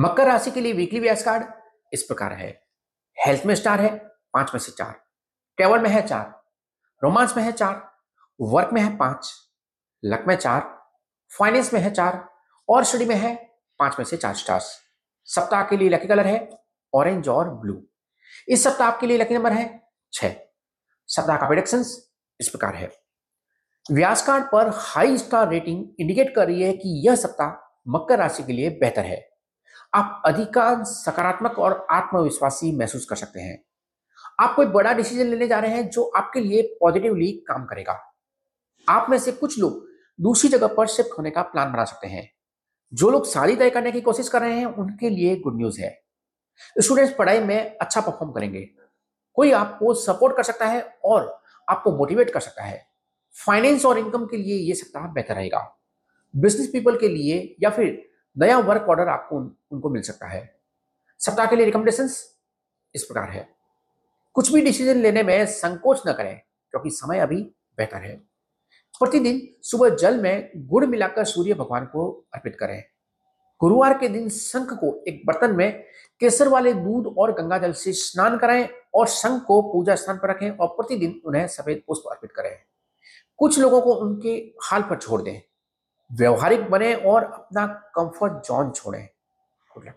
मकर राशि के लिए वीकली व्यास कार्ड इस प्रकार है। हेल्थ में स्टार है, पाँच में से चार। ट्रेवल में है चार। रोमांस में है चार। वर्क में है पाँच। लक में चार। फाइनेंस में है चार। और स्टडी में है पाँच में से चार स्टार्स सप्ताह के लिए लकी कलर है ऑरेंज और ब्लू इस सप्ताह आपके लिए लकी नंबर है छह। सप्ताह का प्रोडक्शन इस प्रकार है। व्यास कार्ड पर हाई स्टार रेटिंग इंडिकेट कर रही है कि यह सप्ताह मकर राशि के लिए बेहतर है। आप अधिकांश सकारात्मक और आत्मविश्वासी महसूस कर सकते हैं। आप कोई बड़ा डिसीज़न लेने जा रहे हैं जो आपके लिए पॉजिटिवली काम करेगा। आप में से कुछ लोग दूसरी जगह पर शिफ्ट होने का प्लान बना सकते हैं। जो लोग शादी तय करने की कोशिश कर रहे हैं, उनके लिए गुड न्यूज़ है। स्टूडेंट्स पढ़ाई में अच्छा परफॉर्म करेंगे। कोई आपको सपोर्ट कर सकता है और आपको मोटिवेट कर सकता है। फाइनेंस और इनकम के लिए ये सप्ताह बेहतर रहेगा। बिज़नेस पीपल के लिए या फिर नया वर्क ऑर्डर आपको उन, उनको मिल सकता है। सप्ताह के लिए रिकमेंडेशन इस प्रकार है। कुछ भी डिसीज़न लेने में संकोच न करें क्योंकि समय अभी बेहतर है। प्रतिदिन सुबह जल में गुड़ मिलाकर सूर्य भगवान को अर्पित करें। गुरुवार के दिन शंख को एक बर्तन में केसर वाले दूध और गंगा जल से स्नान कराएँ और शंख को पूजा स्थान पर रखें और प्रतिदिन उन्हें सफ़ेद पुष्प अर्पित करें। कुछ लोगों को उनके हाल पर छोड़ दें। व्यवहारिक बने और अपना कंफर्ट जोन छोड़ें। Good luck